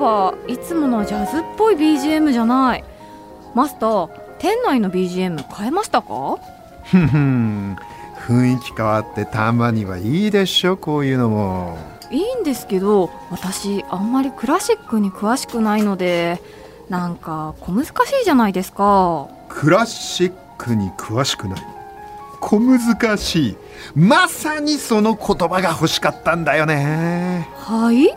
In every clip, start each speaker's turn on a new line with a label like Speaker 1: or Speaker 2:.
Speaker 1: ばいつものジャズっぽい BGM じゃない。マスター店内の BGM 変えましたか？
Speaker 2: ふん雰囲気変わってたまにはいいでしょこういうのも。
Speaker 1: いいんですけど私あんまりクラシックに詳しくないのでなんか小難しいじゃないですか。
Speaker 2: クラシックに詳しくない？小難しい。まさにその言葉が欲しかったんだよね。
Speaker 1: はい？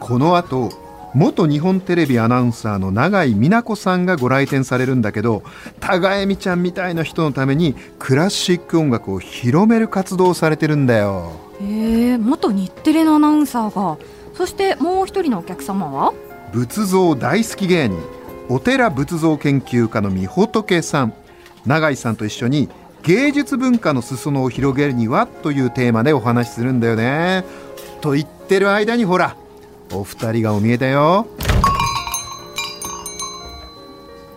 Speaker 2: この後元日本テレビアナウンサーの永井美奈子さんがご来店されるんだけど高江美ちゃんみたいな人のためにクラシック音楽を広める活動をされてるんだよ。
Speaker 1: へえ元日テレのアナウンサーが。そしてもう一人のお客様は？
Speaker 2: 仏像大好き芸人お寺仏像研究家のみほとけさん。永井さんと一緒に芸術文化の裾野を広げるには？というテーマでお話しするんだよね。と言ってる間にほらお二人がお見えだよ。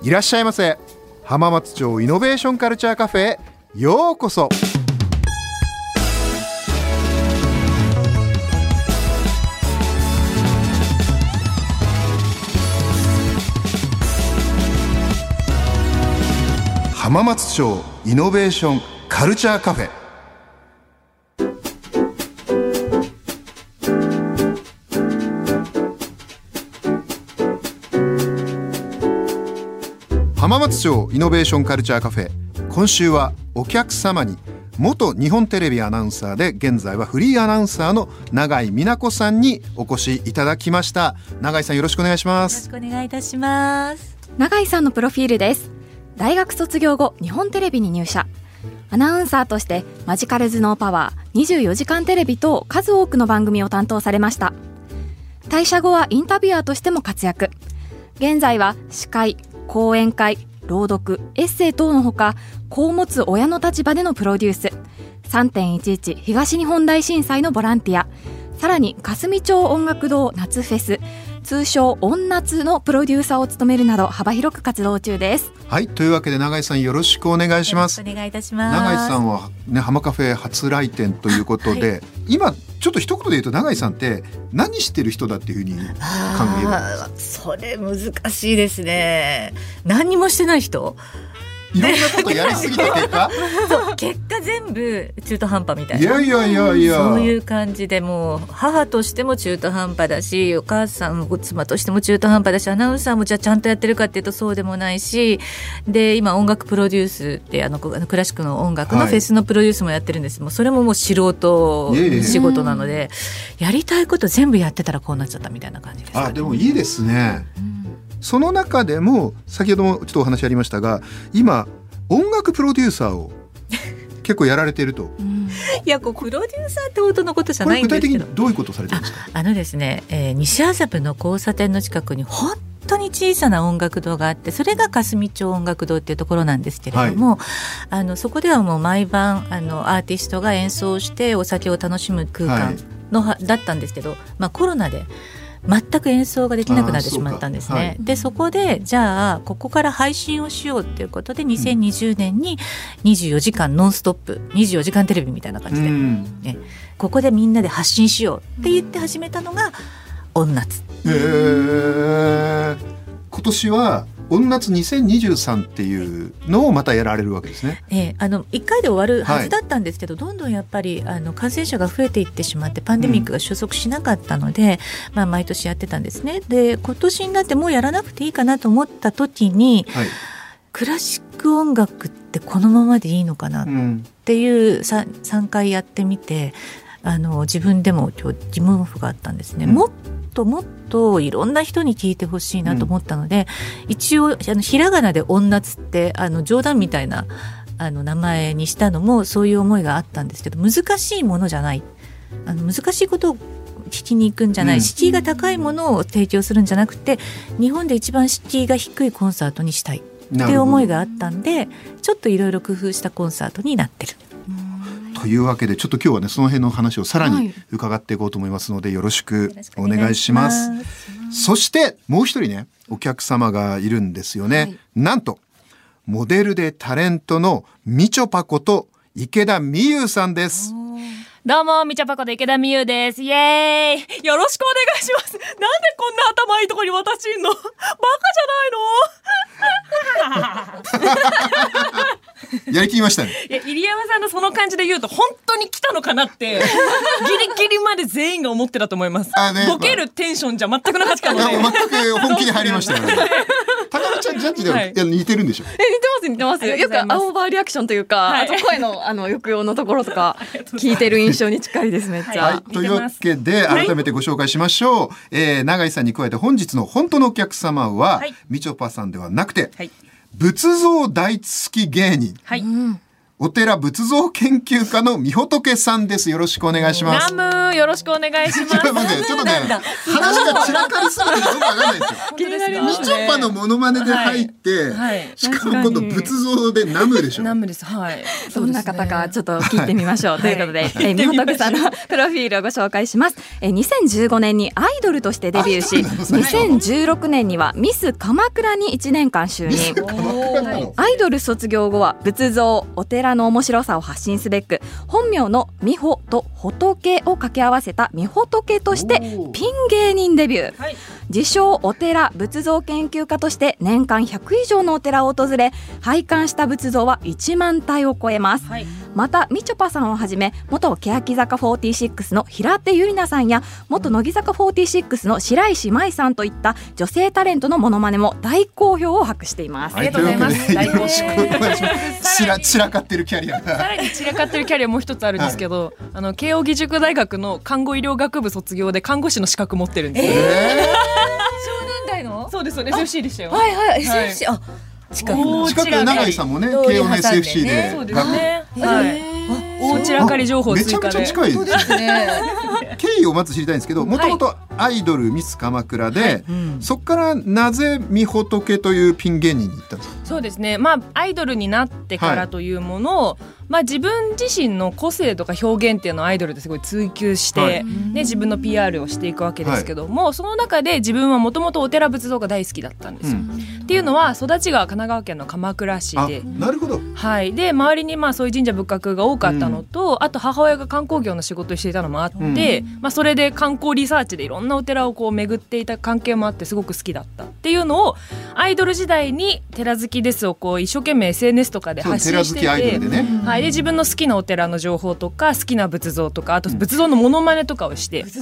Speaker 2: いらっしゃいませ。浜松町イノベーションカルチャーカフェへ。ようこそ。浜松町イノベーションカルチャーカフェ。浜松町イノベーションカルチャーカフェ今週はお客様に元日本テレビアナウンサーで現在はフリーアナウンサーの永井美奈子さんにお越しいただきました。永井さんよろしくお願いします。
Speaker 3: よろしくお願いいたします。
Speaker 1: 永井さんのプロフィールです。大学卒業後日本テレビに入社。アナウンサーとしてマジカル頭脳パワー24時間テレビと数多くの番組を担当されました。退社後はインタビュアーとしても活躍。現在は司会講演会朗読エッセイ等のほか子を持つ親の立場でのプロデュース。3.11東日本大震災のボランティア。さらに霞町音楽堂夏フェス。通称音夏のプロデューサーを務めるなど幅広く活動中です。
Speaker 2: はいというわけで永井さんよろしくお願いします。
Speaker 3: お願いいたします。
Speaker 2: 永井さんはね浜カフェ初来店ということで、はい、今ちょっと一言で言うと永井さんって何してる人だっていうふうに考え
Speaker 3: るそれ難しいですね。何にもしてない人？
Speaker 2: いろんなことやりすぎた結果？
Speaker 3: 結果全部中途半端みたいな。い
Speaker 2: やいやいやいや。
Speaker 3: そういう感じでもう母としても中途半端だしお母さんご妻としても中途半端だしアナウンサーもじゃあちゃんとやってるかっていうとそうでもないしで今音楽プロデュースってあのクラシックの音楽のフェスのプロデュースもやってるんです、はい、もうそれももう素人仕事なので、やりたいこと全部やってたらこうなっちゃったみたいな感じです、ね、
Speaker 2: あでもいいですね、うんその中でも先ほどもちょっとお話ありましたが今音楽プロデューサーを 結構やられていると。
Speaker 3: いやこうプロデューサーってほどのことじゃないんですけど。具体
Speaker 2: 的にどういうことされてるんですか？
Speaker 3: あのですね、えー、西麻布の交差点の近くに本当に小さな音楽堂があってそれが霞町音楽堂っていうところなんですけれども、はい、あのそこではもう毎晩あのアーティストが演奏してお酒を楽しむ空間の、はい、だったんですけど、まあ、コロナで全く演奏ができなくなってしまったんですね。はい、でそこでじゃあここから配信をしようっていうことで2020年に24時間ノンストップ24時間テレビみたいな感じで、ね、ここでみんなで発信しようって言って始めたのが「音夏」。
Speaker 2: 今年は音夏2023っていうのをまたやられるわけですね。
Speaker 3: えー、あの1回で終わるはずだったんですけど、はい、どんどんやっぱりあの感染者が増えていってしまってパンデミックが収束しなかったので、うん、まあ、毎年やってたんですね。で今年になってもうやらなくていいかなと思った時に、はい、クラシック音楽ってこのままでいいのかなっていう 3, 3回やってみてあの自分でも今日疑問符があったんですね。うん、もっともっといろんな人に聞いてほしいなと思ったので、うん、一応あのひらがなで「女つ」ってあの冗談みたいなあの名前にしたのもそういう思いがあったんですけど難しいものじゃない。あの難しいことをきに行くんじゃない、うん、敷居が高いものを提供するんじゃなくて日本で一番敷居が低いコンサートにしたいっていう思いがあったんでちょっといろいろ工夫したコンサートになってる。
Speaker 2: というわけでちょっと今日はねその辺の話をさらに伺っていこうと思いますので、よろしくお願いします。そしてもう一人ねお客様がいるんですよね。はい、なんとモデルでタレントのみちょぱこと池田美優さんです。
Speaker 4: どうも、みちょぱこと池田美優です。イエーイよろしくお願いします。なんでこんな頭いいとこに私いんの？バカじゃない
Speaker 2: の？やりきりましたね。
Speaker 4: いや、入山さんのその感じで言うと、本当に来たのかなって、ギリギリまで全員が思ってたと思います。あね、ボケるテンションじゃ全くなかったので。
Speaker 2: 全く本気で入りましたよね。高野ちゃんジャッジでは、はい、似てるんでしょ。え似て
Speaker 1: ます似てますよ。くオーバーリアクションというか、はい、あと声のあの抑揚のところとか 聞いてる印象に近いですめっちゃ、
Speaker 2: はい、というわけで改めてご紹介しましょう、はい、えー、永井さんに加えて本日の本当のお客様は、みちょぱさんではなくて、仏像大好き芸人、はい、お寺仏像研究家のみほとけさんです。よろしくお願いします。
Speaker 4: ナムよろしくお願いします。ちょっとね、
Speaker 2: 話が散らかりすぎてよくわかんないですよ。みちょぱのモノマネで入って、はい、しかも今度仏像でナムでしょ。
Speaker 4: ナムです。はい。
Speaker 1: どんな方かちょっと聞いてみましょう。ということで、えみほとけさんのプロフィールをご紹介します。え2015年にアイドルとしてデビューし、2016年にはミス鎌倉に1年間就任。アイドル卒業後は仏像、お寺の面白さを発信すべく本名の美穂と仏を掛け合わせた美仏としてピン芸人デビュー、はい、自称お寺仏像研究家として年間100以上のお寺を訪れ拝観した仏像は1万体を超えます、はい、またみちょぱさんをはじめ元欅坂46の平手友梨奈さんや元乃木坂46の白石麻衣さんといった女性タレントのモノマネも大好評を博しています、
Speaker 2: ありがとうございます、よろしくお願いします。散ら散らかってるキャリア
Speaker 4: さらに散らかってるキャリアもう一つあるんですけど、はい、あの慶應義塾大学の看護医療学部卒業で看護師の資格持ってるんです、え
Speaker 3: ー。
Speaker 4: そうですそうです。FC でしたよ。
Speaker 3: はいはい。SFC、あ
Speaker 2: 近く近く永井さんもね慶応の SFC で
Speaker 4: そうですね。はい。大散らかり情報
Speaker 2: めちゃくちゃ近いです。ね。経緯をまず知りたいんですけど、もともとアイドルミス鎌倉で、そこからなぜみほとけというピン芸人に行ったんですか？
Speaker 4: そうですね。まあアイドルになってからというものを、はいまあ、自分自身の個性とか表現っていうのをアイドルですごい追求して、はい、ね、自分の PR をしていくわけですけども、はい、その中で自分はもともとお寺仏像が大好きだったんですよ。うん、っていうのは育ちが神奈川県の鎌倉市で。
Speaker 2: なるほど、
Speaker 4: はい、で周りにまあそういう神社仏閣が多かったのと、うん、あと母親が観光業の仕事をしていたのもあって、うん、まあ、それで観光リサーチでいろんなお寺をこう巡っていた関係もあってすごく好きだったっていうのをアイドル時代に寺好きですをこう一生懸命 SNS とかで発信してて、ね、はい、で自分の好きなお寺の情報とか好きな仏像とかあと仏像のモノマネとかをして、
Speaker 2: 仏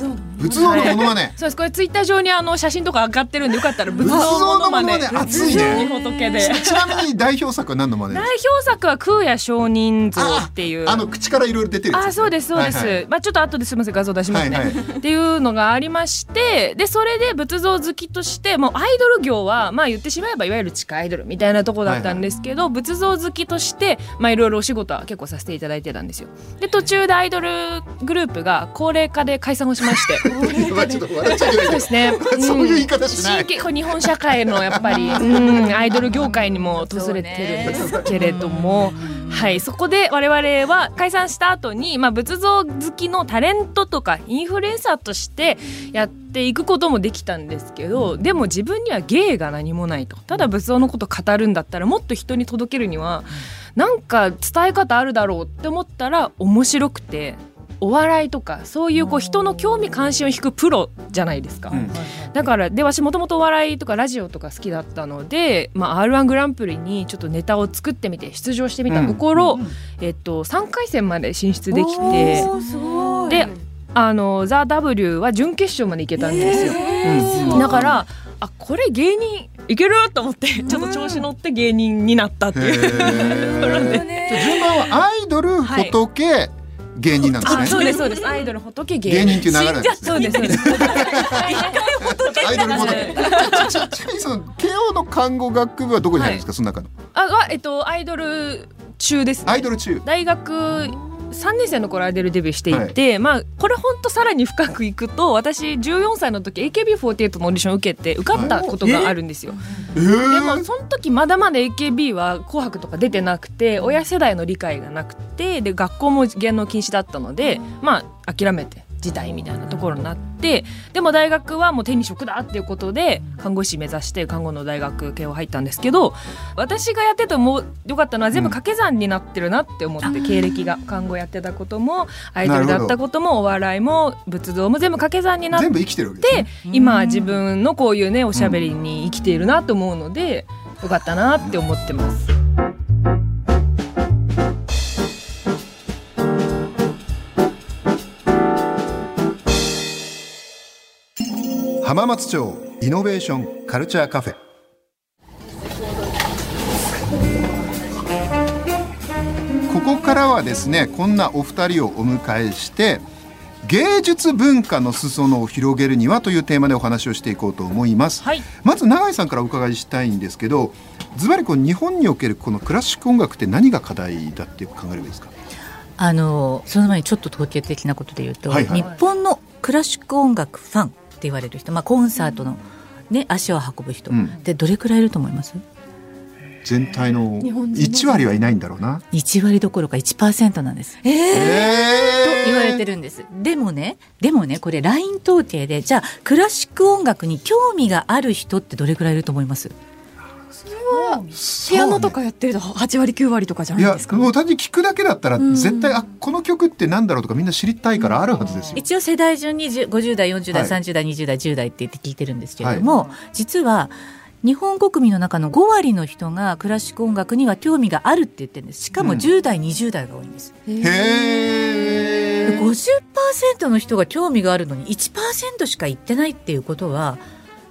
Speaker 2: 像のモノマネ、
Speaker 4: そうです。これツイッター上にあの写真とか上がってるんでよかったら仏像のモノマネ。
Speaker 2: 熱いね。
Speaker 4: 仏で
Speaker 2: ちなみに代表作は何のマネ
Speaker 4: 代表作は空也上人像っていう
Speaker 2: あの口からいろいろ出てる
Speaker 4: あそうですそうです、はいはい、まあちょっと後ですみません画像出しますね、はいはい、っていうのがありましてでそれで仏像好きとしてもうアイドル業はまあ言ってしまえばいわゆる地下アイドルみたいなとこだったんですけど、はいはい、仏像好きとしてまあいろいろお仕事は結構させていただいてたんですよ。で途中でアイドルグループが高齢化で解散をしまして。
Speaker 2: そうですね、そういう言い方しない、
Speaker 4: 日本社会のやっぱり、うん、アイドル業界にも訪れてるんですけれども、はい、そこで我々は解散した後に、まあ、仏像好きのタレントとかインフルエンサーとしてやっていくこともできたんですけどでも自分には芸が何もないと。ただ仏像のこと語るんだったらもっと人に届けるには、なんか伝え方あるだろうって思ったら面白くてお笑いとかそういうこう人の興味関心を引くプロじゃないですか、うん、だからで私もともとお笑いとかラジオとか好きだったので、まあ、r 1グランプリにちょっとネタを作ってみて出場してみたところ、うん、えっと、3回戦まで進出できてであの「ザ・ w は準決勝まで行けたんですよ。うん、だからあこれ芸人いけると思ってちょっと調子乗って芸人になったっていう 順
Speaker 2: 番はアイドル仏、はい芸人なんですね。
Speaker 4: そうですそうです。アイドル仏
Speaker 2: 芸人っていう流れなんです
Speaker 4: ね。そうですそうです。一回仏
Speaker 2: アイドル仏。ちなみにその慶応の看護学部はどこにあるんですか、その中の。
Speaker 4: あはえっとアイドル中です、
Speaker 2: アイドル中。
Speaker 4: 大学3年生の頃アイドルデビューしていて、まあこれ本当さらに深くいくと私14歳の時 AKB48 のオーディションを受けて受かったことがあるんですよ。
Speaker 2: え
Speaker 4: で
Speaker 2: ー
Speaker 4: もその時まだまだ AKB は「紅白」とか出てなくて親世代の理解がなくてで学校も芸能禁止だったのでまあ諦めて時代みたいなところになってでも大学はもう手に職だっていうことで看護師目指して看護の大学系を入ったんですけど私がやっててもよかったのは全部掛け算になってるなって思って、経歴が看護やってたこともアイドルだったこともお笑いも仏像も全部掛け算になって
Speaker 2: 全部生きてるわけです
Speaker 4: で
Speaker 2: ね。
Speaker 4: 今自分のこういうねおしゃべりに生きているなと思うのでよかったなって思ってます。
Speaker 2: 浜松町イノベーションカルチャーカフェ。ここからはですねこんなお二人をお迎えして芸術文化の裾野を広げるにはというテーマでお話をしていこうと思います、
Speaker 4: はい。
Speaker 2: まず永井さんからお伺いしたいんですけどズバリこう日本におけるこのクラシック音楽って何が課題だって考えるべきですか？
Speaker 3: あのその前にちょっと統計的なことで言うと、
Speaker 2: はいはい。
Speaker 3: 日本のクラシック音楽ファン言われる人、まあ、コンサートの、ね、足を運ぶ人、
Speaker 2: うん
Speaker 3: でどれくらいいると思います？
Speaker 2: 全体の
Speaker 1: 日本人の
Speaker 2: 1割はいないんだろうな。
Speaker 3: 1割どころか1%なんです。
Speaker 1: え
Speaker 2: え
Speaker 3: と言われてるんです。でもね、でもね、これ LINE 統計で、じゃあクラシック音楽に興味がある人ってどれくらいいると思います？
Speaker 1: ピアノとかやってると8割9割とかじゃないですか？
Speaker 2: もう単純に聞くだけだったら
Speaker 1: うん。
Speaker 2: 絶対あこの曲ってなんだろうとかみんな知りたいからあるはずですよ。
Speaker 3: 一応世代順に10 50代40代、
Speaker 2: はい。
Speaker 3: 30代20代10代って言って聞いてるんですけれども、実は日本国民の中の5割の人がクラシック音楽には興味があるって言ってるんです。しかも
Speaker 2: うん。
Speaker 3: 10代、20代が多いんです。
Speaker 2: へえ。
Speaker 3: 50%の人が興味があるのに1%しか言ってないっていうことは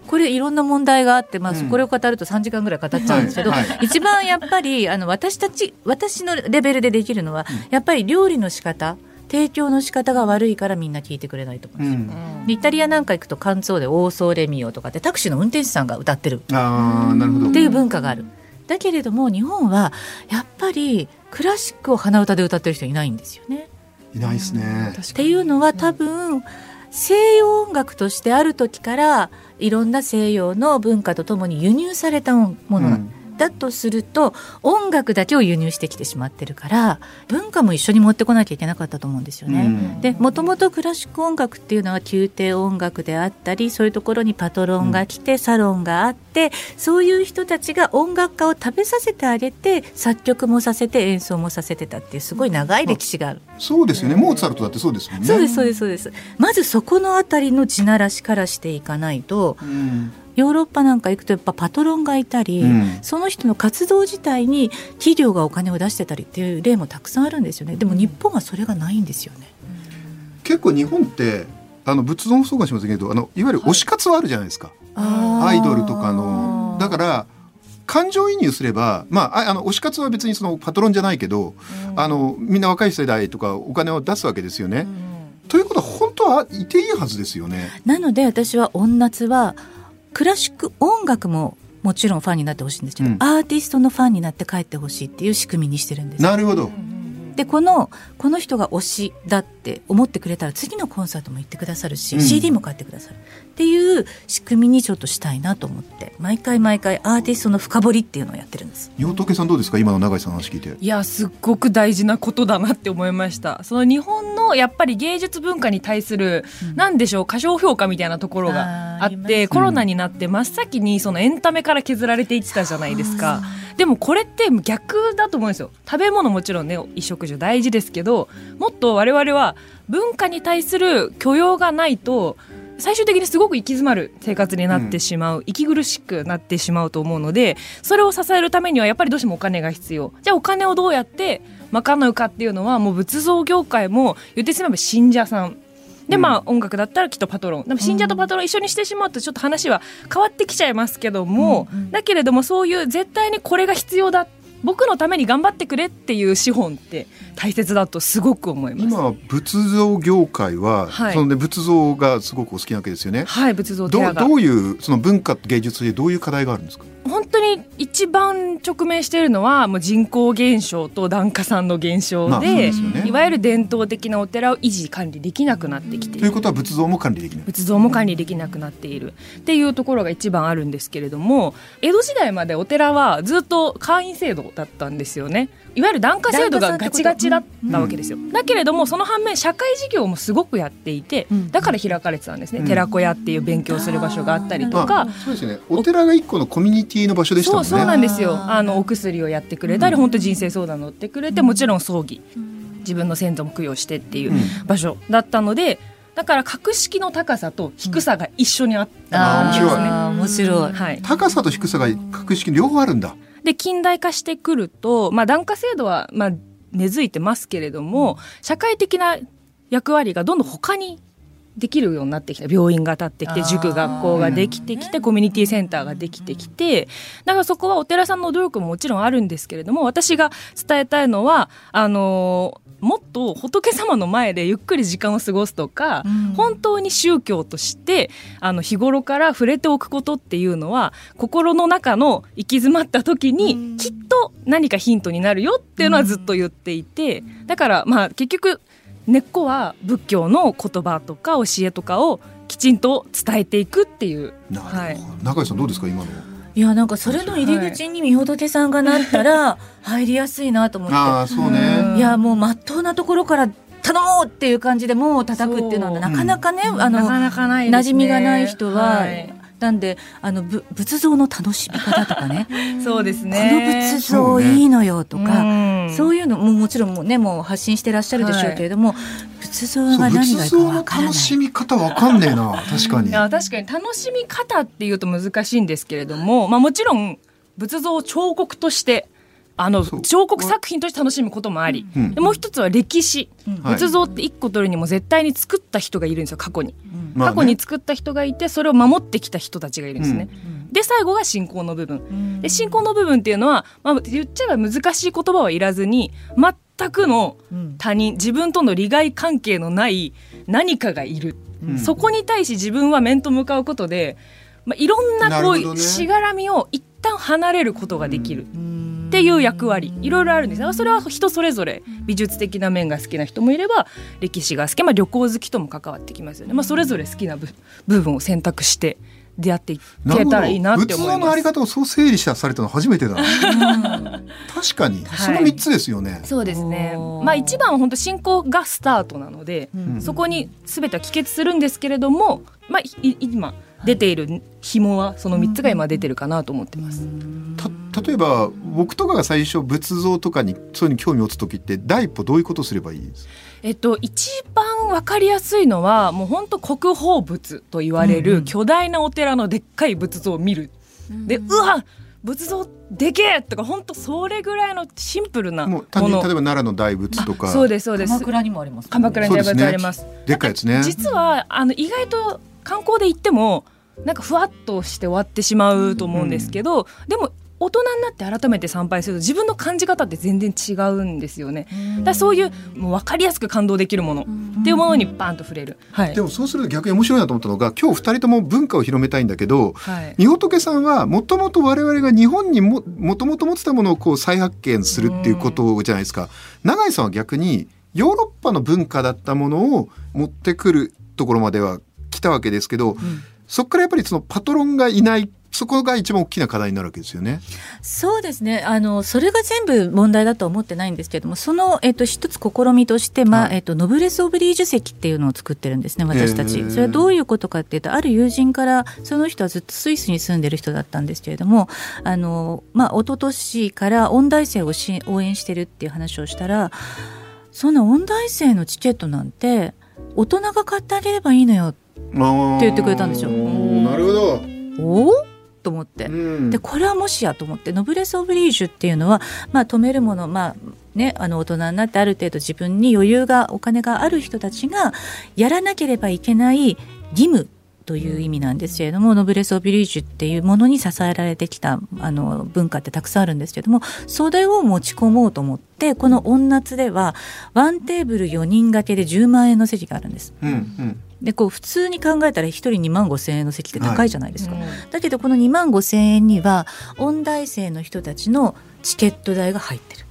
Speaker 3: これいろんな問題があって、まあ、
Speaker 2: うん
Speaker 3: これを語ると3時間ぐらい語っちゃうんですけど、
Speaker 2: はいはい
Speaker 3: 一番やっぱりあの私たち私のレベルでできるのは、やっぱり料理の仕方提供の仕方が悪いからみんな聞いてくれないと思うんですよ。
Speaker 2: うん、
Speaker 3: でイタリアなんか行くとカンツォーで「オーソーレミオ」とかってタクシーの運転手さんが歌ってる
Speaker 2: ああなるほど。
Speaker 3: っていう文化がある。だけれども日本はやっぱりクラシックを鼻歌で歌ってる人いないんですよね。
Speaker 2: いないですね。
Speaker 3: っていうのは多分西洋音楽としてある時からいろんな西洋の文化とともに輸入されたもの。
Speaker 2: うん。
Speaker 3: だとすると音楽だけを輸入してきてしまってるから文化も一緒に持ってこなきゃいけなかったと思うんですよね。
Speaker 2: うん
Speaker 3: でもともとクラシック音楽っていうのは宮廷音楽であったりそういうところにパトロンが来て、サロンがあってそういう人たちが音楽家を食べさせてあげて作曲もさせて演奏もさせてたっていうすごい長い歴史がある。
Speaker 2: そうですよね。モーツァルトだってそうですもんね。
Speaker 3: そうですそうですそうですまずそこのあたりの地ならしからしていかないと
Speaker 2: うん。
Speaker 3: ヨーロッパなんか行くとやっぱパトロンがいたり、
Speaker 2: うん
Speaker 3: その人の活動自体に企業がお金を出してたりっていう例もたくさんあるんですよねでも日本はそれがないんですよね。
Speaker 2: 結構日本ってあの仏像もそうかもしれませんけどあのいわゆる推し活はあるじゃないですか。アイドルとかのだから感情移入すればまあああの推し活は別にそのパトロンじゃないけど、あのみんな若い世代とかお金を出すわけですよね。ということは本当はいていいはずですよね。
Speaker 3: なので私は音夏はクラシック音楽ももちろんファンになってほしいんですけど、
Speaker 2: うん
Speaker 3: アーティストのファンになって帰ってほしいっていう仕組みにしてるんです。
Speaker 2: なるほど。
Speaker 3: でこのこの人が推しだって思ってくれたら次のコンサートも行ってくださるし、
Speaker 2: うん
Speaker 3: CD も買ってくださるっていう仕組みにちょっとしたいなと思って。毎回毎回アーティストの深掘りっていうのをやってるんです。
Speaker 2: 洋時さんどうですか？今の永井さんの話聞いて。
Speaker 4: いやすっごく大事なことだなって思いました。その日本のやっぱり芸術文化に対する、なんでしょう過小評価みたいなところがあってコロナになって真っ先にそのエンタメから削られていってたじゃないですか。でもこれって逆だと思うんですよ。食べ物もちろんね衣食住大事ですけどもっと我々は文化に対する許容がないと最終的にすごく行き詰まる生活になってしまう、息苦しくなってしまうと思うのでそれを支えるためにはやっぱりどうしてもお金が必要。じゃあお金をどうやって賄うかっていうのはもう仏像業界も言ってしまえば信者さん。でまあ音楽だったらきっとパトロン。でも信者とパトロン一緒にしてしまうとちょっと話は変わってきちゃいますけども、だけれどもそういう絶対にこれが必要だ僕のために頑張ってくれっていう資本って大切だとすごく思います。
Speaker 2: 今仏像業界は、
Speaker 4: はい
Speaker 2: そのね仏像がすごくお好きなわけですよね。
Speaker 4: はい仏像
Speaker 2: どう
Speaker 4: 寺が
Speaker 2: どういうその文化芸術でどういう課題があるんですか？
Speaker 4: 本当に一番直面しているのはもう人口減少と檀家さんの減少で,、
Speaker 2: まあでね。
Speaker 4: いわゆる伝統的なお寺を維持管理できなくなってきている。
Speaker 2: ということは仏像も管理できない
Speaker 4: 仏像も管理できなくなっている。っていうところが一番あるんですけれども江戸時代までお寺はずっと会員制度だったんですよね。いわゆる檀家制度がガチガチだったわけですよ、だけれどもその反面社会事業もすごくやっていて
Speaker 3: うん。
Speaker 4: だから開かれてたんですね、
Speaker 2: うん
Speaker 4: 寺子屋っていう勉強する場所があったりとか、
Speaker 2: あそうですよね。お寺が一個のコミュニティの場所でしたもんね
Speaker 4: そうそうなんですよ。
Speaker 3: あ
Speaker 4: のお薬をやってくれたり、本当人生相談乗ってくれてもちろん葬儀。自分の先祖も供養してっていう
Speaker 2: うん。
Speaker 4: 場所だったのでだから格式の高さと低さが一緒にあったんですね。
Speaker 3: あー面白い。
Speaker 4: はい、
Speaker 2: 高さと低さが格式両方あるんだ。
Speaker 4: で近代化してくると、まあ、檀家制度は、まあ、根付いてますけれども社会的な役割がどんどん他にできるようになってきた。病院が建ってきて塾学校ができてきてコミュニティセンターができてきてだからそこはお寺さんの努力ももちろんあるんですけれども私が伝えたいのはあのーもっと仏様の前でゆっくり時間を過ごすとか、
Speaker 3: うん。
Speaker 4: 本当に宗教としてあの日頃から触れておくことっていうのは心の中の行き詰まった時にきっと何かヒントになるよっていうのはずっと言っていてだからまあ結局根っこは仏教の言葉とか教えとかをきちんと伝えていくっていう。
Speaker 2: なるほど、
Speaker 4: はい。
Speaker 2: 中井さんどうですか今の。
Speaker 3: いやなんかそれの入り口にみほどけさんがなったら 入りやすいなと思って。
Speaker 2: ああそうね。
Speaker 4: うん。
Speaker 3: いやもう真っ当なところから頼もうっていう感じでもう叩くっていうのはなかなかね、あ
Speaker 4: な
Speaker 3: の
Speaker 4: かなかね。
Speaker 3: 馴染みがない人は、
Speaker 4: はい
Speaker 3: なんであのぶ仏像の楽しみ方とかね。
Speaker 4: そうです
Speaker 3: この
Speaker 4: ね
Speaker 3: 仏像いいのよとか、
Speaker 4: うん。
Speaker 3: そういうのももちろんもうねもう発信してらっしゃるでしょうけれども、仏像
Speaker 2: そう
Speaker 3: が何がいいかからない
Speaker 2: 楽しみ方わかんねえな確かに。
Speaker 4: いや確かに楽しみ方っていうと難しいんですけれども、まあ、もちろん仏像を彫刻としてあの彫刻作品として楽しむこともあり、
Speaker 2: うん。
Speaker 4: でもう一つは歴史、
Speaker 3: うん。
Speaker 2: はい
Speaker 4: 仏像って一個取るにも絶対に作った人がいるんですよ過去に、
Speaker 3: うん。
Speaker 4: 過去に作った人がいてそれを守ってきた人たちがいるんですね、
Speaker 3: うん。
Speaker 4: で最後が信仰の部分。
Speaker 3: うん。
Speaker 4: で信仰の部分っていうのは、まあ、言っちゃえば難しい言葉はいらずに全くの
Speaker 3: うん。
Speaker 4: 他人自分との利害関係のない何かがいる、
Speaker 2: うん。
Speaker 4: そこに対し自分は面と向かうことで、まあ、いろんなこうしがらみを一旦離れることができる。
Speaker 3: うん
Speaker 4: っていう役割。いろいろあるんですよそれは人それぞれ。美術的な面が好きな人もいれば歴史が好き、まあ、旅行好きとも関わってきますよね、まあ、それぞれ好きな部部分を選択して出会っていけたらいいなって
Speaker 2: 仏
Speaker 4: 思います。
Speaker 2: 像のあり方をそう整理したされたの初めてだ。な確かに、
Speaker 4: はい。
Speaker 2: その三つですよね。
Speaker 4: そうですね。まあ一番は本当信仰がスタートなので、
Speaker 3: うん。
Speaker 4: そこに全ては帰結するんですけれども、まあ、い今出ている紐はその3つが今出てるかなと思ってます。
Speaker 2: た例えば僕とかが最初仏像とかにそういうに興味を持つ時って第一歩どういうことすればいいです
Speaker 4: えっと、一番わかりやすいのはもう本当国宝仏と言われ
Speaker 3: うんうん。
Speaker 4: る巨大なお寺のでっかい仏像を見る。でうわ仏像でけえとか本当それぐらいのシンプルなも
Speaker 2: もう単純に例え
Speaker 4: の
Speaker 2: ば奈良の大仏とか。
Speaker 4: そうですそうです。
Speaker 3: 鎌倉にもあります、
Speaker 4: 鎌倉に大仏あります。
Speaker 2: でっかいやつね。
Speaker 4: 実はあの意外と観光で行ってもなんかふわっとして終わってしまうと思うんですけど、でも大人になって改めて参拝すると自分の感じ方って全然違うんですよね。だからそういうもう分かりやすく感動できるものっていうものにバンと触れる。はい
Speaker 2: で。もそうすると逆に面白いなと思ったのが今日二人とも文化を広めたいんだけど
Speaker 4: はい。
Speaker 2: みほとけさんはもともと我々が日本にももともと持ってたものをこう再発見するっていうことじゃないですか永井さんは逆にヨーロッパの文化だったものを持ってくるところまでは来たわけですけど、そこからやっぱりそのパトロンがいないそこが一番大きな課題になるわけですよね。
Speaker 3: そうですね。あのそれが全部問題だとは思ってないんですけれどもその、えっと一つ試みとして、まあ
Speaker 2: はい。
Speaker 3: えっとノブレス・オブリージュ席っていうのを作ってるんですね私たち、
Speaker 2: へー
Speaker 3: それはどういうことかっていうとある友人からその人はずっとスイスに住んでる人だったんですけれどもあの、まあ、一昨年から音大生をし応援してるっていう話をしたらそんな音大生のチケットなんて大人が買ってあげればいいのよって言ってくれたんですよ
Speaker 2: なるほど。
Speaker 3: おおと思って。
Speaker 2: うん
Speaker 3: でこれはもしやと思ってノブレス・オブリージュっていうのは、まあ、止めるもの、まあね、あの大人になってある程度自分に余裕がお金がある人たちがやらなければいけない義務という意味なんですけれども、ノブレス・オブリージュっていうものに支えられてきたあの文化ってたくさんあるんですけれどもそれを持ち込もうと思ってこの女津ではワンテーブル4人掛けで10万円の席があるんです。
Speaker 2: うんうん
Speaker 3: でこう普通に考えたら1人2万5千円の席って高いじゃないですか、
Speaker 4: うん。
Speaker 3: だけどこの2万5千円には音大生の人たちのチケット代が入ってる。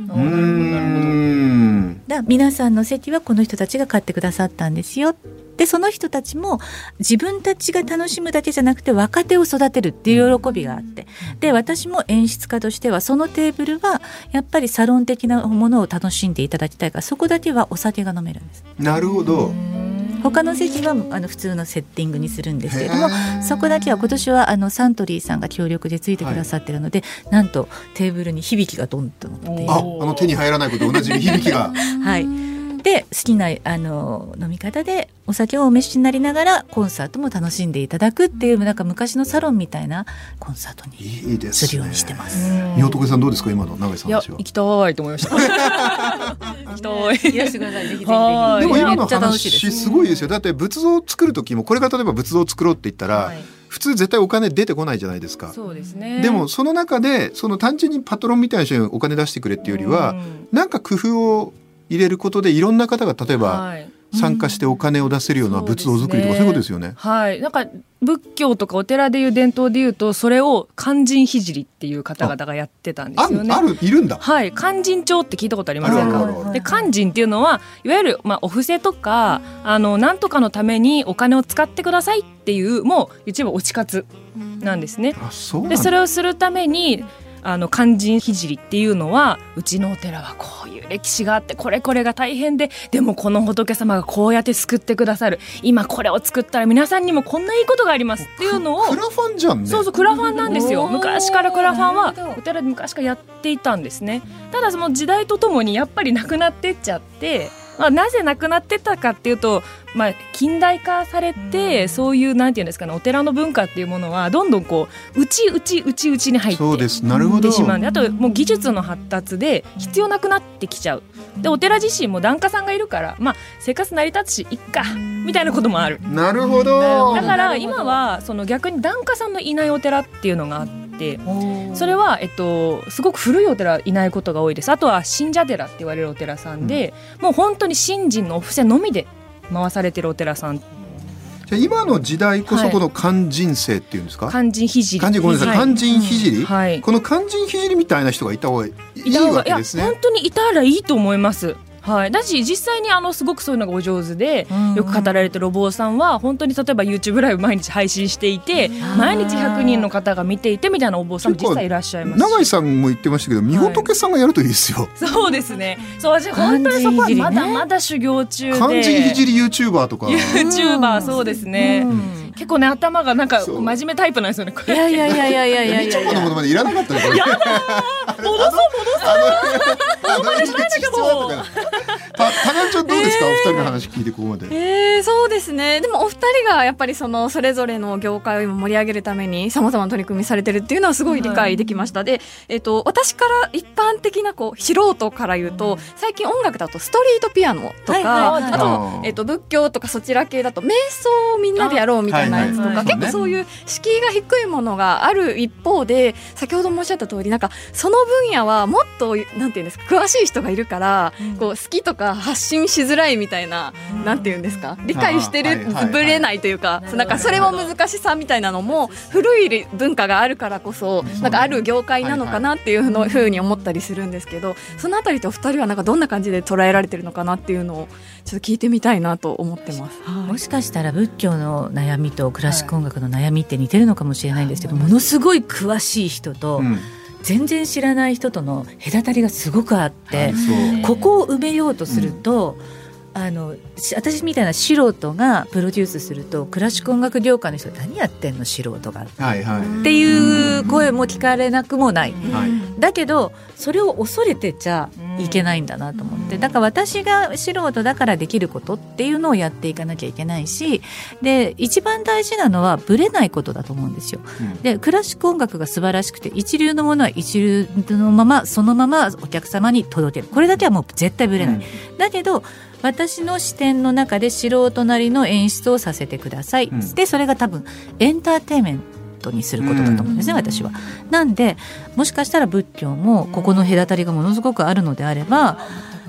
Speaker 2: うーん。
Speaker 3: だから皆さんの席はこの人たちが買ってくださったんですよ。でその人たちも自分たちが楽しむだけじゃなくて若手を育てるっていう喜びがあって。で私も演出家としてはそのテーブルはやっぱりサロン的なものを楽しんでいただきたいからそこだけはお酒が飲めるんです。
Speaker 2: なるほど
Speaker 3: 他の席はあの普通のセッティングにするんですけれどもそこだけは今年はあのサントリーさんが協力でついてくださってるので、なんとテーブルに響きがドンと乗っている。
Speaker 2: ああの手に入らないことおなじみ響きが。
Speaker 3: はい、で好きなあの飲み方でお酒をお召しになりながらコンサートも楽しんでいただくっていうなんか昔のサロンみたいなコンサートに
Speaker 2: いいです
Speaker 3: るようにしてます。
Speaker 2: みほとけさんどうですか今の永井さん
Speaker 4: いや行きたいと思いました。行きたい。
Speaker 3: いらしてください。ぜひぜひ
Speaker 2: でも今の
Speaker 3: めっちゃ楽しいです。
Speaker 2: 話すごいですよ。だって仏像を作る時もこれが例えば仏像を作ろうって言ったら、
Speaker 4: はい。
Speaker 2: 普通絶対お金出てこないじゃないですか。
Speaker 4: そうですね。
Speaker 2: でもその中でその単純にパトロンみたいな人にお金出してくれっていうよりは、
Speaker 4: うん。
Speaker 2: なんか工夫を入れることでいろんな方が例えば
Speaker 4: はい。
Speaker 2: 参加してお金を出せるような仏像作りとかそういうことですよね。
Speaker 4: はい、なんか仏教とかお寺でいう伝統でいうとそれを勧進聖っていう方々がやってたんで
Speaker 2: あ
Speaker 4: すよね。
Speaker 2: あるいるんだ。
Speaker 4: はい、勧進帳って聞いたことありませんかで勧進っていうのはいわゆる、まあ、お布施とかあのなんとかのためにお金を使ってくださいっていうもう一部推し活なんですね。
Speaker 2: あそうなんだ。
Speaker 4: でそれをするためにあの勧進聖っていうのはうちのお寺はこういう歴史があってこれこれが大変ででもこの仏様がこうやって救ってくださる。今これを作ったら皆さんにもこんないいことがあります。っていうのを
Speaker 2: クラファンじゃんね。
Speaker 4: そうそうクラファンなんですよ。昔からクラファンはお寺で昔からやっていたんですね。ただその時代とともにやっぱりなくなってっちゃって、まあ、なぜなくなってったかっていうと、まあ、近代化されて、
Speaker 3: うん。
Speaker 4: そういうなんていうんですかねお寺の文化っていうものはどんどんこう内内内内に入って
Speaker 2: そうです。なるほど。
Speaker 4: ってしまうんであともう技術の発達で必要なくなってきちゃう。でお寺自身も檀家さんがいるから、まあ、生活成り立つしいっかみたいなこともある。
Speaker 2: なるほど。
Speaker 4: だから今はその逆に檀家さんのいないお寺っていうのがあってそれは、えっと、すごく古いお寺いないことが多いです。あとは信者寺って言われるお寺さんで、もう本当に信心のお布施のみで回されてるお寺さん。
Speaker 2: じゃあ今の時代こそ
Speaker 4: はい
Speaker 2: この勧進性っていうんですか？
Speaker 4: 勧進聖
Speaker 2: 勧進ごめんなさい。
Speaker 4: はい。
Speaker 2: 勧進聖。
Speaker 4: はい。
Speaker 2: この勧進聖みたいな人がいた方がいいわけですね。
Speaker 4: いや本。当にいたらいいと思います。はい、だし実際にあのすごくそういうのがお上手で、よく語られてるお坊さんは本当に例えば YouTube ライブ毎日配信していて毎日100人の方が見ていてみたいなお坊さんも実際いらっしゃいますし。
Speaker 2: 永井さんも言ってましたけど、みほとけさんがやるといいですよ。
Speaker 4: そうですね。そう私本当にそこはまだまだ修行中で。
Speaker 2: 勧進聖 YouTuber とか。
Speaker 4: YouTuber そうですね、
Speaker 3: うん
Speaker 4: 結構ね頭がなんか真面目タイプなんですよね
Speaker 3: いやいやいやいやいやいやい
Speaker 2: みちょ
Speaker 3: や
Speaker 2: ぱのものまでいらなかったね。これ
Speaker 4: 戻そう戻そう
Speaker 2: あの入り口必要だったから。た、たなちゃんどうですか、お二人の話聞いてここまで。
Speaker 1: えー、そうですねでもお二人がやっぱりそのそれぞれの業界を今盛り上げるためにさまざまな取り組みされてるっていうのはすごい理解できました、で、えっと私から一般的なこう素人から言うと最近音楽だとストリートピアノとか、あとえっと、仏教とかそちら系だと瞑想をみんなでやろうみたいなやつとか、
Speaker 4: あはいはい
Speaker 1: 結構そういう敷居が低いものがある一方で先ほどもおっしゃった通りなんかその分野はもっとなんていうんですか詳しい人がいるから、こう好きとか発信しづらいみたいな、なんていうんですか理解してるぶれないというか、なんかそれも難しさみたいなのも古い文化があるからこそなんかある業界なのかなっていうふうのふうに思ったりするんですけどそのあたりとお二人はなんかどんな感じで捉えられてるのかなっていうのをちょっと聞いてみたいなと思ってます。
Speaker 3: もしかしたら仏教の悩みとクラシック音楽の悩みって似てるのかもしれないんですけど、ものすごい詳しい人と、
Speaker 2: うん。
Speaker 3: 全然知らない人との隔たりがすごくあって。ここを埋めようとすると、あのし私みたいな素人がプロデュースするとクラシック音楽業界の人何やってんの素人がっ
Speaker 2: はいはい。
Speaker 3: ていう声も聞かれなくもない。
Speaker 2: はい。
Speaker 3: だけどそれを恐れてちゃいけないんだなと思って。だから私が素人だからできることっていうのをやっていかなきゃいけないしで一番大事なのはブレないことだと思うんですよ。
Speaker 2: うん。
Speaker 3: でクラシック音楽が素晴らしくて一流のものは一流のままそのままお客様に届ける。これだけはもう絶対ブレない。だけど私の視点の中で素人なりの演出をさせてください、
Speaker 2: うん。
Speaker 3: でそれが多分エンターテインメントにすることだと思うんですね、私は。なんでもしかしたら仏教もここの隔たりがものすごくあるのであれば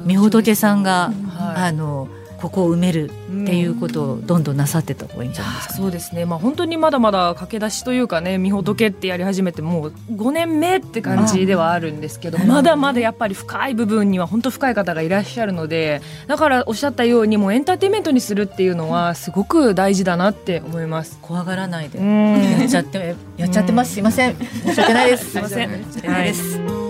Speaker 3: 御仏さんが、
Speaker 4: はい。
Speaker 3: あのここを埋めるっていうことをどんどんなさってた方がいいんじゃないですか、
Speaker 4: ね、そうですね、まあ、本当にまだまだ駆け出しというかねみほとけってやり始めてもう5年目って感じではあるんですけどまだまだやっぱり深い部分には本当深い方がいらっしゃるのでだからおっしゃったようにもうエンターテインメントにするっていうのはすごく大事だなって思います。
Speaker 3: 怖がらないで。やっちゃってやっちゃってます。すいません。申し訳ないです。
Speaker 4: すいません。
Speaker 3: 申し訳ないです、はい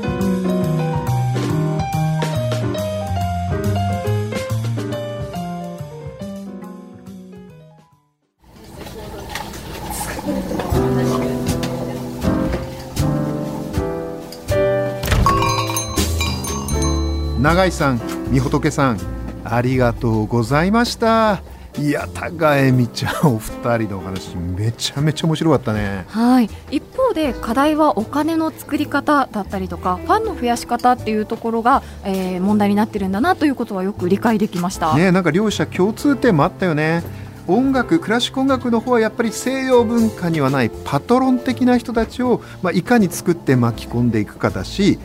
Speaker 2: 永井さんみほとけさんありがとうございました。いや高江美ちゃんお二人のお話めちゃめちゃ面白かったね。
Speaker 1: はい。一方で課題はお金の作り方だったりとかファンの増やし方っていうところが、えー、問題になってるんだなということはよく理解できました。
Speaker 2: ねなんか両者共通点もあったよね。音楽クラシック音楽の方はやっぱり西洋文化にはないパトロン的な人たちを、まあ、いかに作って巻き込んでいくかだし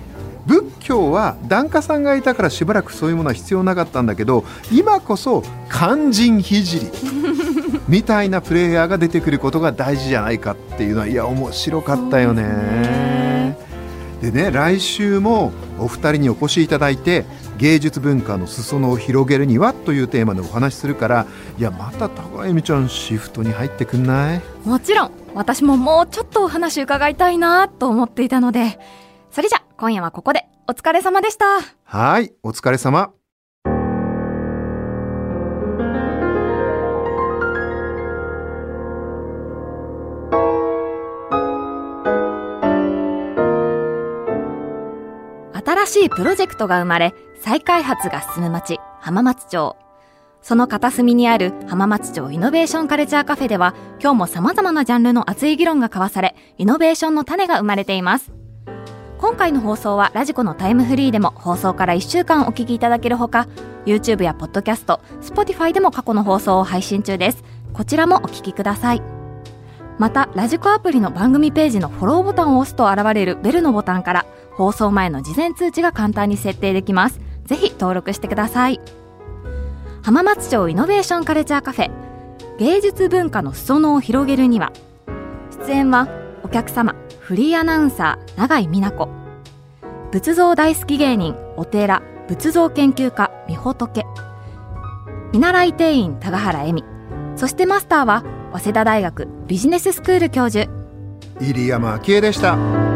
Speaker 2: 仏教は檀家さんがいたからしばらくそういうものは必要なかったんだけど今こそ肝心聖 みたいなプレイヤーが出てくることが大事じゃないかっていうのはいや面白かったよね。でね来週もお二人にお越しいただいて芸術文化の裾野を広げるにはというテーマでお話しするからいやまた高恵美ちゃんシフトに入ってくんない？
Speaker 1: もちろん私ももうちょっとお話伺いたいなと思っていたのでそれじゃ今夜はここでお疲れ様でした。
Speaker 2: はい、お疲れ様。
Speaker 1: 新しいプロジェクトが生まれ、再開発が進む町、浜松町。その片隅にある浜松町イノベーションカルチャーカフェでは、今日も様々なジャンルの熱い議論が交わされ、イノベーションの種が生まれています。今回の放送はラジコのタイムフリーでも放送から1週間お聞きいただけるほか YouTube や Podcast、Spotify でも過去の放送を配信中です。こちらもお聞きください。またラジコアプリの番組ページのフォローボタンを押すと現れるベルのボタンから放送前の事前通知が簡単に設定できます。ぜひ登録してください。浜松町イノベーションカルチャーカフェ芸術文化の裾野を広げるには出演はお客様フリーアナウンサー永井美奈子。仏像大好き芸人お寺仏像研究家美仏見習い店員高原恵美。そしてマスターは早稲田大学ビジネススクール教授。
Speaker 2: 入山昭恵でした。